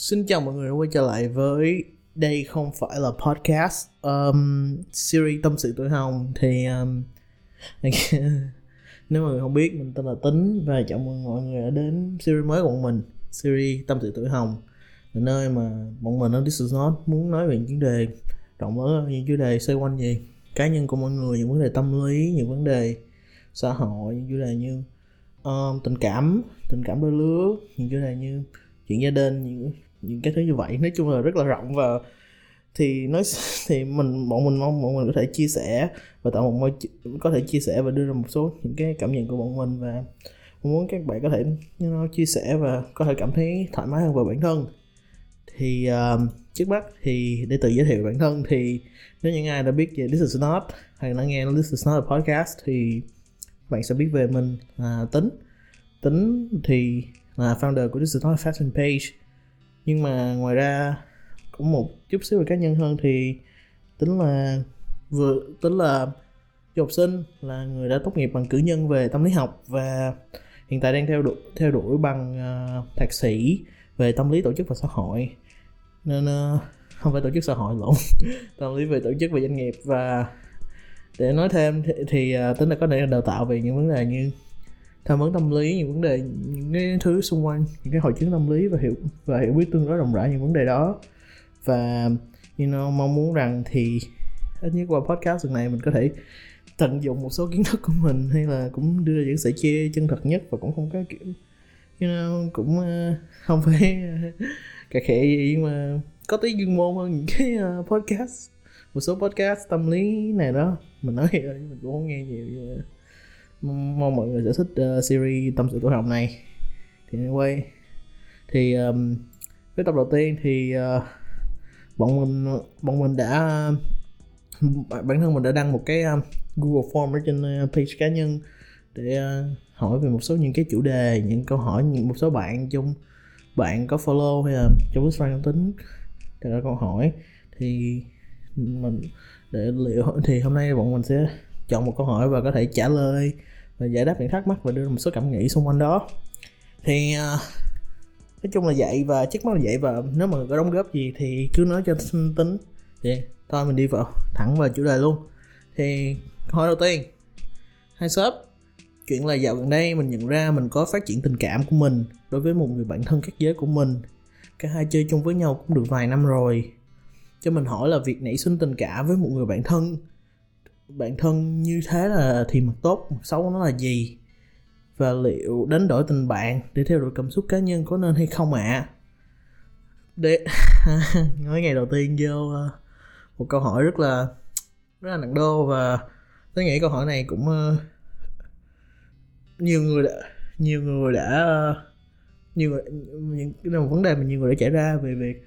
Xin chào mọi người đã quay trở lại với đây không phải là podcast. Um, series tâm sự tuổi hồng thì um, nếu mọi người không biết mình tên là Tính và chào mừng mọi người đã đến series mới của bọn mình series tâm sự tuổi hồng. Là nơi mà bọn mình ở This is Not muốn nói về những chủ đề rộng lớn những chủ đề xoay quanh gì cá nhân của mọi người những vấn đề tâm lý những vấn đề xã hội những chủ đề như um, tình cảm tình cảm đôi lứa những chủ đề như chuyện gia đình những những cái thứ như vậy. Nói chung là rất là rộng và thì nói thì mình bọn mình mong bọn mình có thể chia sẻ và tạo một môi có thể chia sẻ và đưa ra một số những cái cảm nhận của bọn mình và muốn các bạn có thể you know, chia sẻ và có thể cảm thấy thoải mái hơn về bản thân. Thì uh, trước mắt thì để tự giới thiệu bản thân thì nếu những ai đã biết về This is not hay đã nghe This is not a podcast thì bạn sẽ biết về mình là tính. Tính thì là founder của This is not a fashion page nhưng mà ngoài ra cũng một chút xíu về cá nhân hơn thì tính là vừa tính là du học sinh là người đã tốt nghiệp bằng cử nhân về tâm lý học và hiện tại đang theo đuổi theo đuổi bằng uh, thạc sĩ về tâm lý tổ chức và xã hội. Nên uh, không phải tổ chức xã hội lộn tâm lý về tổ chức và doanh nghiệp và để nói thêm thì, thì uh, tính là có thể đào tạo về những vấn đề như tham vấn tâm lý những vấn đề những cái thứ xung quanh những cái hội chứng tâm lý và hiểu và hiểu biết tương đối rộng rãi những vấn đề đó. Và you know mong muốn rằng thì ít nhất qua podcast lần này mình có thể tận dụng một số kiến thức của mình hay là cũng đưa ra những sẻ chia chân thật nhất và cũng không có kiểu you know cũng uh, không phải uh, cà khệ gì nhưng mà có tí chuyên môn hơn những cái uh, podcast một số podcast tâm lý này đó. Mình nói rồi mình cũng không nghe nhiều nhưng mà mong mọi người sẽ thích uh, series tâm sự tuổi học này. Thì anyway thì um, cái tập đầu tiên thì uh, bọn mình bọn mình đã bản thân mình đã đăng một cái um, Google Form ở trên uh, page cá nhân để uh, hỏi về một số những cái chủ đề những câu hỏi những một số bạn trong bạn có follow hay là trong cái fan tính để ra câu hỏi. Thì mình để liệu thì hôm nay bọn mình sẽ chọn một câu hỏi và có thể trả lời và giải đáp những thắc mắc và đưa ra một số cảm nghĩ xung quanh đó. Thì uh, nói chung là vậy và chắc mắt là vậy và nếu mà có đóng góp gì thì cứ nói cho tính. Thì thôi mình đi vào thẳng vào chủ đề luôn. Thì câu hỏi đầu tiên. Hai shop chuyện là dạo gần đây mình nhận ra mình có phát triển tình cảm của mình đối với một người bạn thân khác giới của mình. Cả hai chơi chung với nhau cũng được vài năm rồi. Cho mình hỏi là việc nảy sinh tình cảm với một người bạn thân bản thân như thế là thì mặt tốt mặt xấu nó là gì và liệu đánh đổi tình bạn để theo đuổi cảm xúc cá nhân có nên hay không ạ à? để nói ngày đầu tiên vô ờ, một câu hỏi rất là rất là nặng đô và tôi nghĩ câu hỏi này cũng uh, nhiều người đã nhiều người đã uh, nhiều người những cái là một vấn đề mà nhiều người đã trải ra về việc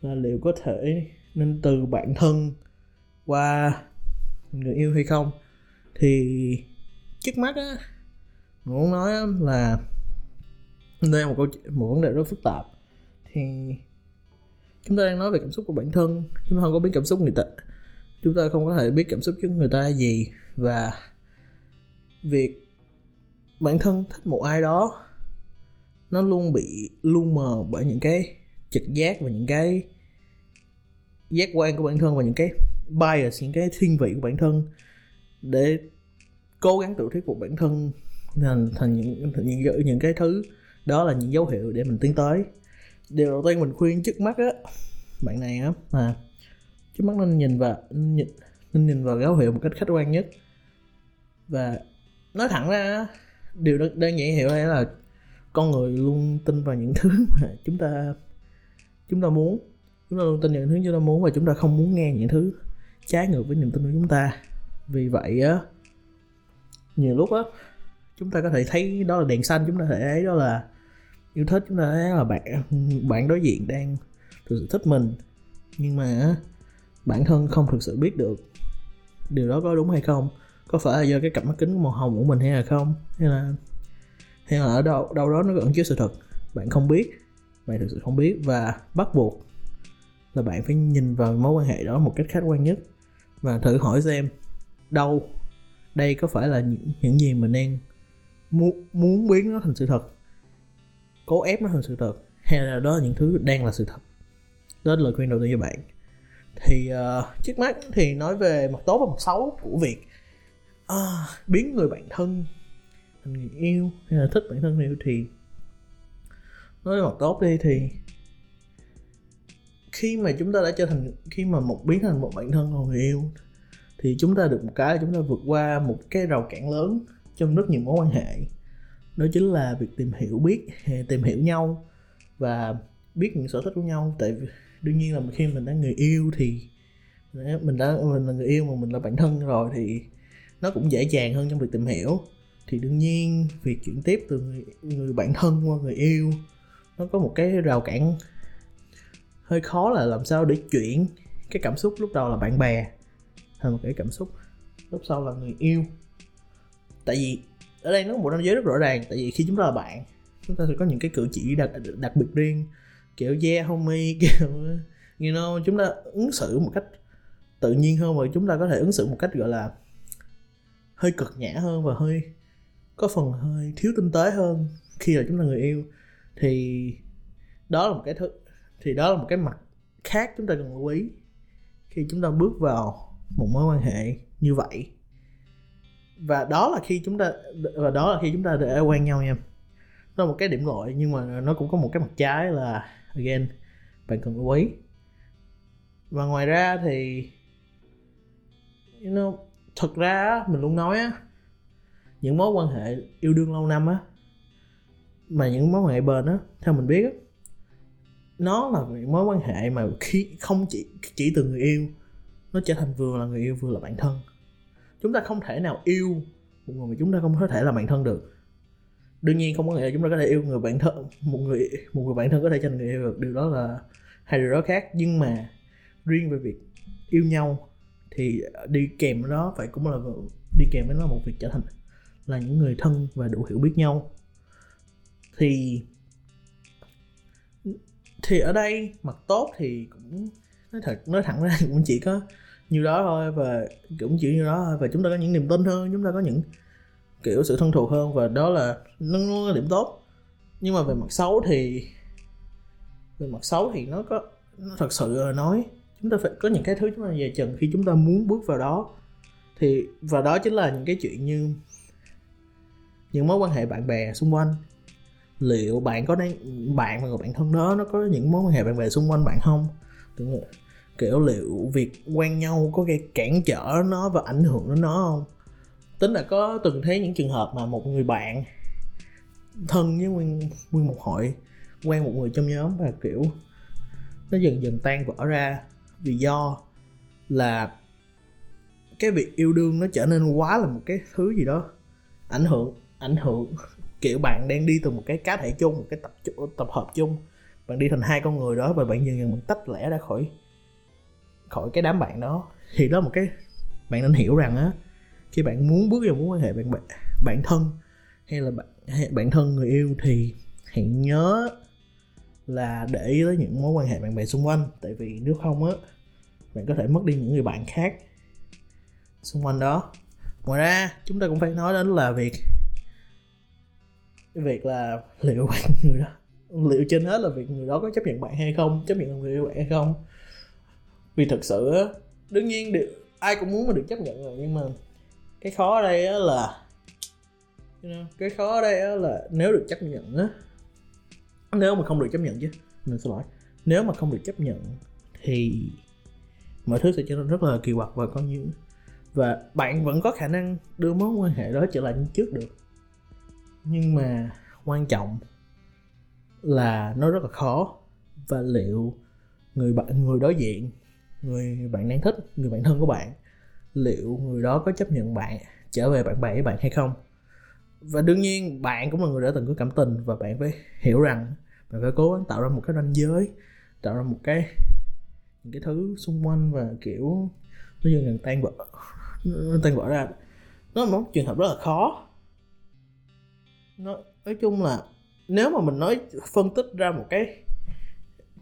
là liệu có thể nên từ bản thân qua người yêu hay không. Thì trước mắt á mình muốn nói là đây là một câu một vấn đề rất phức tạp. Thì chúng ta đang nói về cảm xúc của bản thân, chúng ta không có biết cảm xúc người ta, chúng ta không có thể biết cảm xúc của người ta là gì. Và việc bản thân thích một ai đó, nó luôn bị luôn mờ bởi những cái trực giác và những cái giác quan của bản thân và những cái bias những cái thiên vị của bản thân để cố gắng tự thuyết phục bản thân thành thành những thành những những cái thứ đó là những dấu hiệu để mình tiến tới. Điều đầu tiên mình khuyên trước mắt á bạn này á là trước mắt nên nhìn vào nhìn, nên nhìn vào dấu hiệu một cách khách quan nhất. Và nói thẳng ra điều đơn, đơn giản hiểu đây là con người luôn tin vào những thứ mà chúng ta chúng ta muốn. Chúng ta luôn tin những thứ chúng ta muốn và chúng ta không muốn nghe những thứ trái ngược với niềm tin của chúng ta. Vì vậy á, nhiều lúc á, chúng ta có thể thấy đó là đèn xanh, chúng ta thể thấy đó là yêu thích, chúng ta thấy là bạn bạn đối diện đang thực sự thích mình. Nhưng mà bản thân không thực sự biết được điều đó có đúng hay không. Có phải là do cái cặp mắt kính màu hồng của mình hay là không? Hay là hay là ở đâu đâu đó nó ẩn chứa sự thật? Bạn không biết. Bạn thực sự không biết. Và bắt buộc là bạn phải nhìn vào mối quan hệ đó một cách khách quan nhất và thử hỏi xem đâu? Đây có phải là những, những gì mình đang muốn, muốn biến nó thành sự thật? Cố ép nó thành sự thật? Hay là đó là những thứ đang là sự thật? Đó là lời khuyên đầu tiên cho bạn. Thì uh, trước mắt thì nói về mặt tốt và mặt xấu của việc uh, biến người bạn thân thành người yêu hay là thích bản thân người yêu thì nói về mặt tốt đi thì khi mà chúng ta đã trở thành khi mà một biến thành một bạn thân hoặc người yêu thì chúng ta được một cái chúng ta vượt qua một cái rào cản lớn trong rất nhiều mối quan hệ. Đó chính là việc tìm hiểu biết tìm hiểu nhau và biết những sở thích của nhau. Tại vì đương nhiên là khi mình đã người yêu thì mình đã mình là người yêu mà mình là bạn thân rồi thì nó cũng dễ dàng hơn trong việc tìm hiểu. Thì đương nhiên việc chuyển tiếp từ người, người bạn thân qua người yêu nó có một cái rào cản hơi khó là làm sao để chuyển cái cảm xúc lúc đầu là bạn bè thành một cái cảm xúc lúc sau là người yêu. Tại vì ở đây nó có một ranh giới rất rõ ràng, tại vì khi chúng ta là bạn, chúng ta sẽ có những cái cử chỉ đặc đặc biệt riêng, kiểu yeah, homie, kiểu, you know, chúng ta ứng xử một cách tự nhiên hơn và chúng ta có thể ứng xử một cách, gọi là, hơi cực nhã hơn và hơi có phần hơi thiếu tinh tế hơn khi là chúng ta người yêu. Thì đó là một cái thứ thì đó là một cái mặt khác chúng ta cần lưu ý khi chúng ta bước vào một mối quan hệ như vậy. Và đó là khi chúng ta và đó là khi chúng ta đã quen nhau nha. Nó là một cái điểm lợi nhưng mà nó cũng có một cái mặt trái là again bạn cần lưu ý. Và ngoài ra thì you know, thật ra mình luôn nói á những mối quan hệ yêu đương lâu năm á mà những mối quan hệ bền á theo mình biết á nó là mối quan hệ mà khi, không chỉ chỉ từ người yêu, nó trở thành vừa là người yêu, vừa là bạn thân. Chúng ta không thể nào yêu một người mà chúng ta không có thể là bạn thân được. Đương nhiên không có nghĩa là chúng ta có thể yêu người bạn thân, một người một người bạn thân có thể cho người yêu được. Điều đó là hai điều đó khác. Nhưng mà riêng về việc yêu nhau thì đi kèm với đó phải cũng là đi kèm với nó một việc trở thành là những người thân và đủ hiểu biết nhau. Thì thì ở đây mặt tốt thì cũng nói thật nói thẳng ra cũng chỉ có nhiêu đó thôi và cũng chỉ như đó thôi và chúng ta có những niềm tin hơn chúng ta có những kiểu sự thân thuộc hơn và đó là nó, là điểm tốt. Nhưng mà về mặt xấu thì về mặt xấu thì nó có nó thật sự nói chúng ta phải có những cái thứ chúng ta về chừng khi chúng ta muốn bước vào đó. Thì và đó chính là những cái chuyện như những mối quan hệ bạn bè xung quanh liệu bạn có đang, bạn và người bạn thân đó, nó có những mối quan hệ bạn bè xung quanh bạn không? Kiểu liệu việc quen nhau có gây cản trở nó và ảnh hưởng đến nó không? Tính là có từng thấy những trường hợp mà một người bạn thân với nguyên nguyên một hội, quen một người trong nhóm và kiểu nó dần dần tan vỡ ra vì do là cái việc yêu đương nó trở nên quá là một cái thứ gì đó ảnh hưởng ảnh hưởng kiểu bạn đang đi từ một cái cá thể chung một cái tập tập hợp chung bạn đi thành hai con người đó và bạn dần dần bạn tách lẻ ra khỏi khỏi cái đám bạn đó. Thì đó là một cái bạn nên hiểu rằng á khi bạn muốn bước vào mối quan hệ bạn bạn, bạn thân hay là bạn hay bạn thân người yêu thì hãy nhớ là để ý tới những mối quan hệ bạn bè xung quanh. Tại vì nếu không á bạn có thể mất đi những người bạn khác xung quanh đó. Ngoài ra chúng ta cũng phải nói đến là việc cái việc là liệu bạn người đó, liệu trên hết là việc người đó có chấp nhận bạn hay không, chấp nhận người yêu bạn hay không. Vì thực sự đương nhiên được ai cũng muốn mà được chấp nhận rồi, nhưng mà cái khó ở đây là cái khó ở đây là nếu được chấp nhận á, nếu mà không được chấp nhận chứ, mình xin lỗi, nếu mà không được chấp nhận thì mọi thứ sẽ trở nên rất là kỳ quặc và có như và bạn vẫn có khả năng đưa mối quan hệ đó trở lại như trước được nhưng mà quan trọng là nó rất là khó. Và liệu người bạn, người đối diện, người bạn đang thích, người bạn thân của bạn, liệu người đó có chấp nhận bạn trở về bạn bè với bạn hay không? Và đương nhiên, bạn cũng là người đã từng có cảm tình và bạn phải hiểu rằng bạn phải cố gắng tạo ra một cái ranh giới, tạo ra một cái, những cái thứ xung quanh và, kiểu, nó dần dần tan vỡ, nó tan vỡ ra. Nó là một trường hợp rất là khó nói nói chung là nếu mà mình nói phân tích ra một cái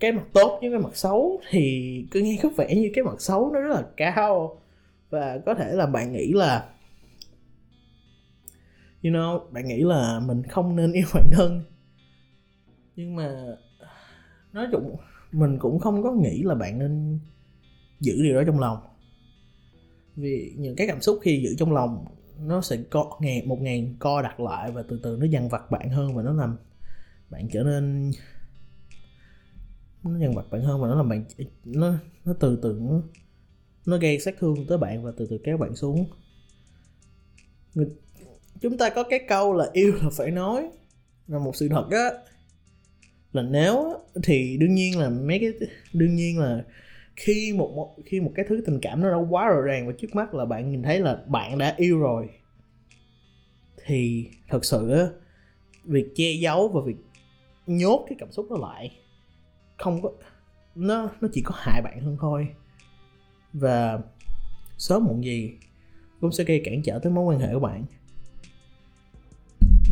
cái mặt tốt với cái mặt xấu thì cứ nghe có vẻ như cái mặt xấu nó rất là cao. Và có thể là bạn nghĩ là, you know, bạn nghĩ là mình không nên yêu bản thân. Nhưng mà nói chung, mình cũng không có nghĩ là bạn nên giữ điều đó trong lòng. Vì những cái cảm xúc khi giữ trong lòng nó sẽ có ngàn một ngàn co đặt lại và từ từ nó dằn vặt bạn hơn và nó làm bạn trở nên nó dằn vặt bạn hơn và nó làm bạn nó nó từ từ nó, nó gây sát thương tới bạn và từ từ kéo bạn xuống. Chúng ta có cái câu là yêu là phải nói là một sự thật á. Là nếu thì đương nhiên là mấy cái đương nhiên là khi một khi một cái thứ tình cảm nó đã quá rõ ràng và trước mắt là bạn nhìn thấy là bạn đã yêu rồi, thì thật sự á, việc che giấu và việc nhốt cái cảm xúc đó lại không có, nó nó chỉ có hại bạn hơn thôi. Và sớm muộn gì cũng sẽ gây cản trở tới mối quan hệ của bạn.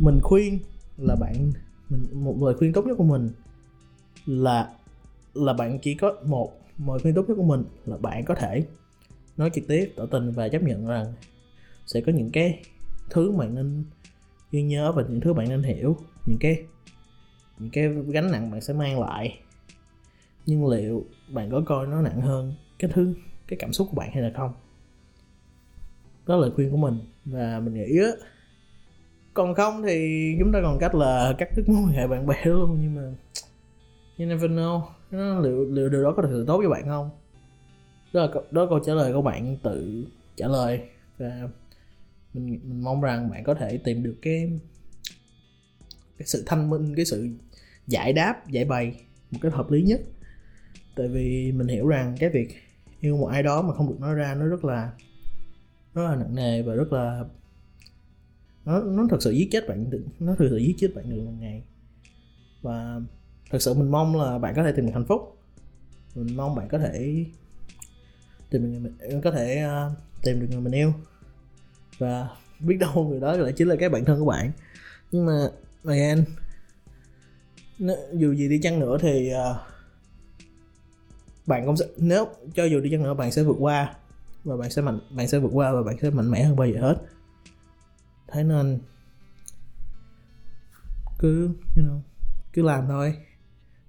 Mình khuyên là bạn, mình, một lời khuyên tốt nhất của mình là là bạn chỉ có một mọi khuyên tốt nhất của mình là bạn có thể nói trực tiếp, tỏ tình và chấp nhận rằng sẽ có những cái thứ bạn nên ghi nhớ và những thứ bạn nên hiểu, những cái những cái gánh nặng bạn sẽ mang lại. Nhưng liệu bạn có coi nó nặng hơn cái thứ, cái cảm xúc của bạn hay là không? Đó là lời khuyên của mình. Và mình nghĩ á, còn không thì chúng ta còn cách là cắt đứt mối quan hệ bạn bè luôn, nhưng mà you never know liệu liệu điều đó có thực sự tốt cho bạn không? Đó là đó là câu trả lời của bạn tự trả lời. Và mình mình mong rằng bạn có thể tìm được cái cái sự thanh minh, cái sự giải đáp, giải bày một cách hợp lý nhất. Tại vì mình hiểu rằng cái việc yêu một ai đó mà không được nói ra nó rất là rất là nặng nề và rất là, nó nó thật sự giết chết bạn, nó thực sự giết chết bạn được một ngày. Và thật sự mình mong là bạn có thể tìm được hạnh phúc. Mình mong bạn có thể tìm được người mình có thể uh, tìm được người mình yêu. Và biết đâu người đó lại chính là cái bạn thân của bạn. Nhưng mà again dù gì đi chăng nữa thì uh, bạn cũng sẽ nếu cho dù đi chăng nữa bạn sẽ vượt qua và bạn sẽ mạnh bạn sẽ vượt qua và bạn sẽ mạnh mẽ hơn bao giờ hết. Thế nên cứ you know, cứ làm thôi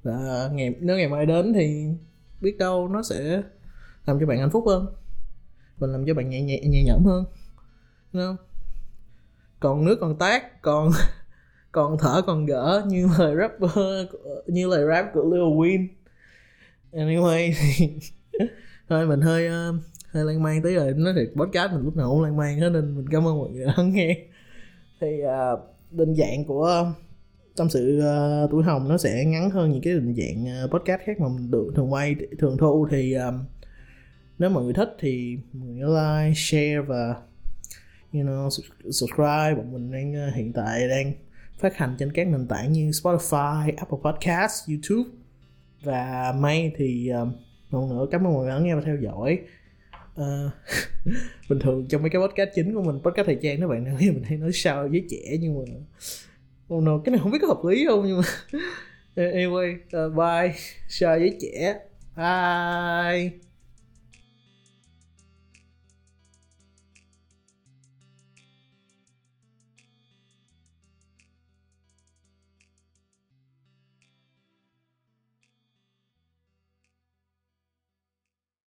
và ngày nếu ngày mai đến thì biết đâu nó sẽ làm cho bạn hạnh phúc hơn và làm cho bạn nhẹ nhẹ nhẹ nhõm hơn đúng không? Còn nước còn tác còn còn thở còn gỡ như lời rapper như lời rap của Lil Wayne. Anyway thì thôi mình hơi ờ, hơi lan man tới rồi. Nói thiệt podcast mình lúc nào cũng lan man hết nên mình cảm ơn mọi người đã nghe. Thì uh, định dạng của tâm sự uh, tuổi hồng nó sẽ ngắn hơn những cái định dạng uh, podcast khác mà mình được thường quay thường thu thì um, nếu mọi người thích thì mọi người like share và you know subscribe. Bọn mình đang uh, hiện tại đang phát hành trên các nền tảng như Spotify, Apple Podcast, YouTube. Và may thì um, một nữa cảm ơn mọi người đã nghe và theo dõi. Uh, bình thường trong mấy cái podcast chính của mình podcast thời trang đó bạn nói mình hay nói sao với trẻ nhưng mà oh no, cái này không biết có hợp lý không nhưng mà anyway uh, bye. Chào với trẻ. Bye.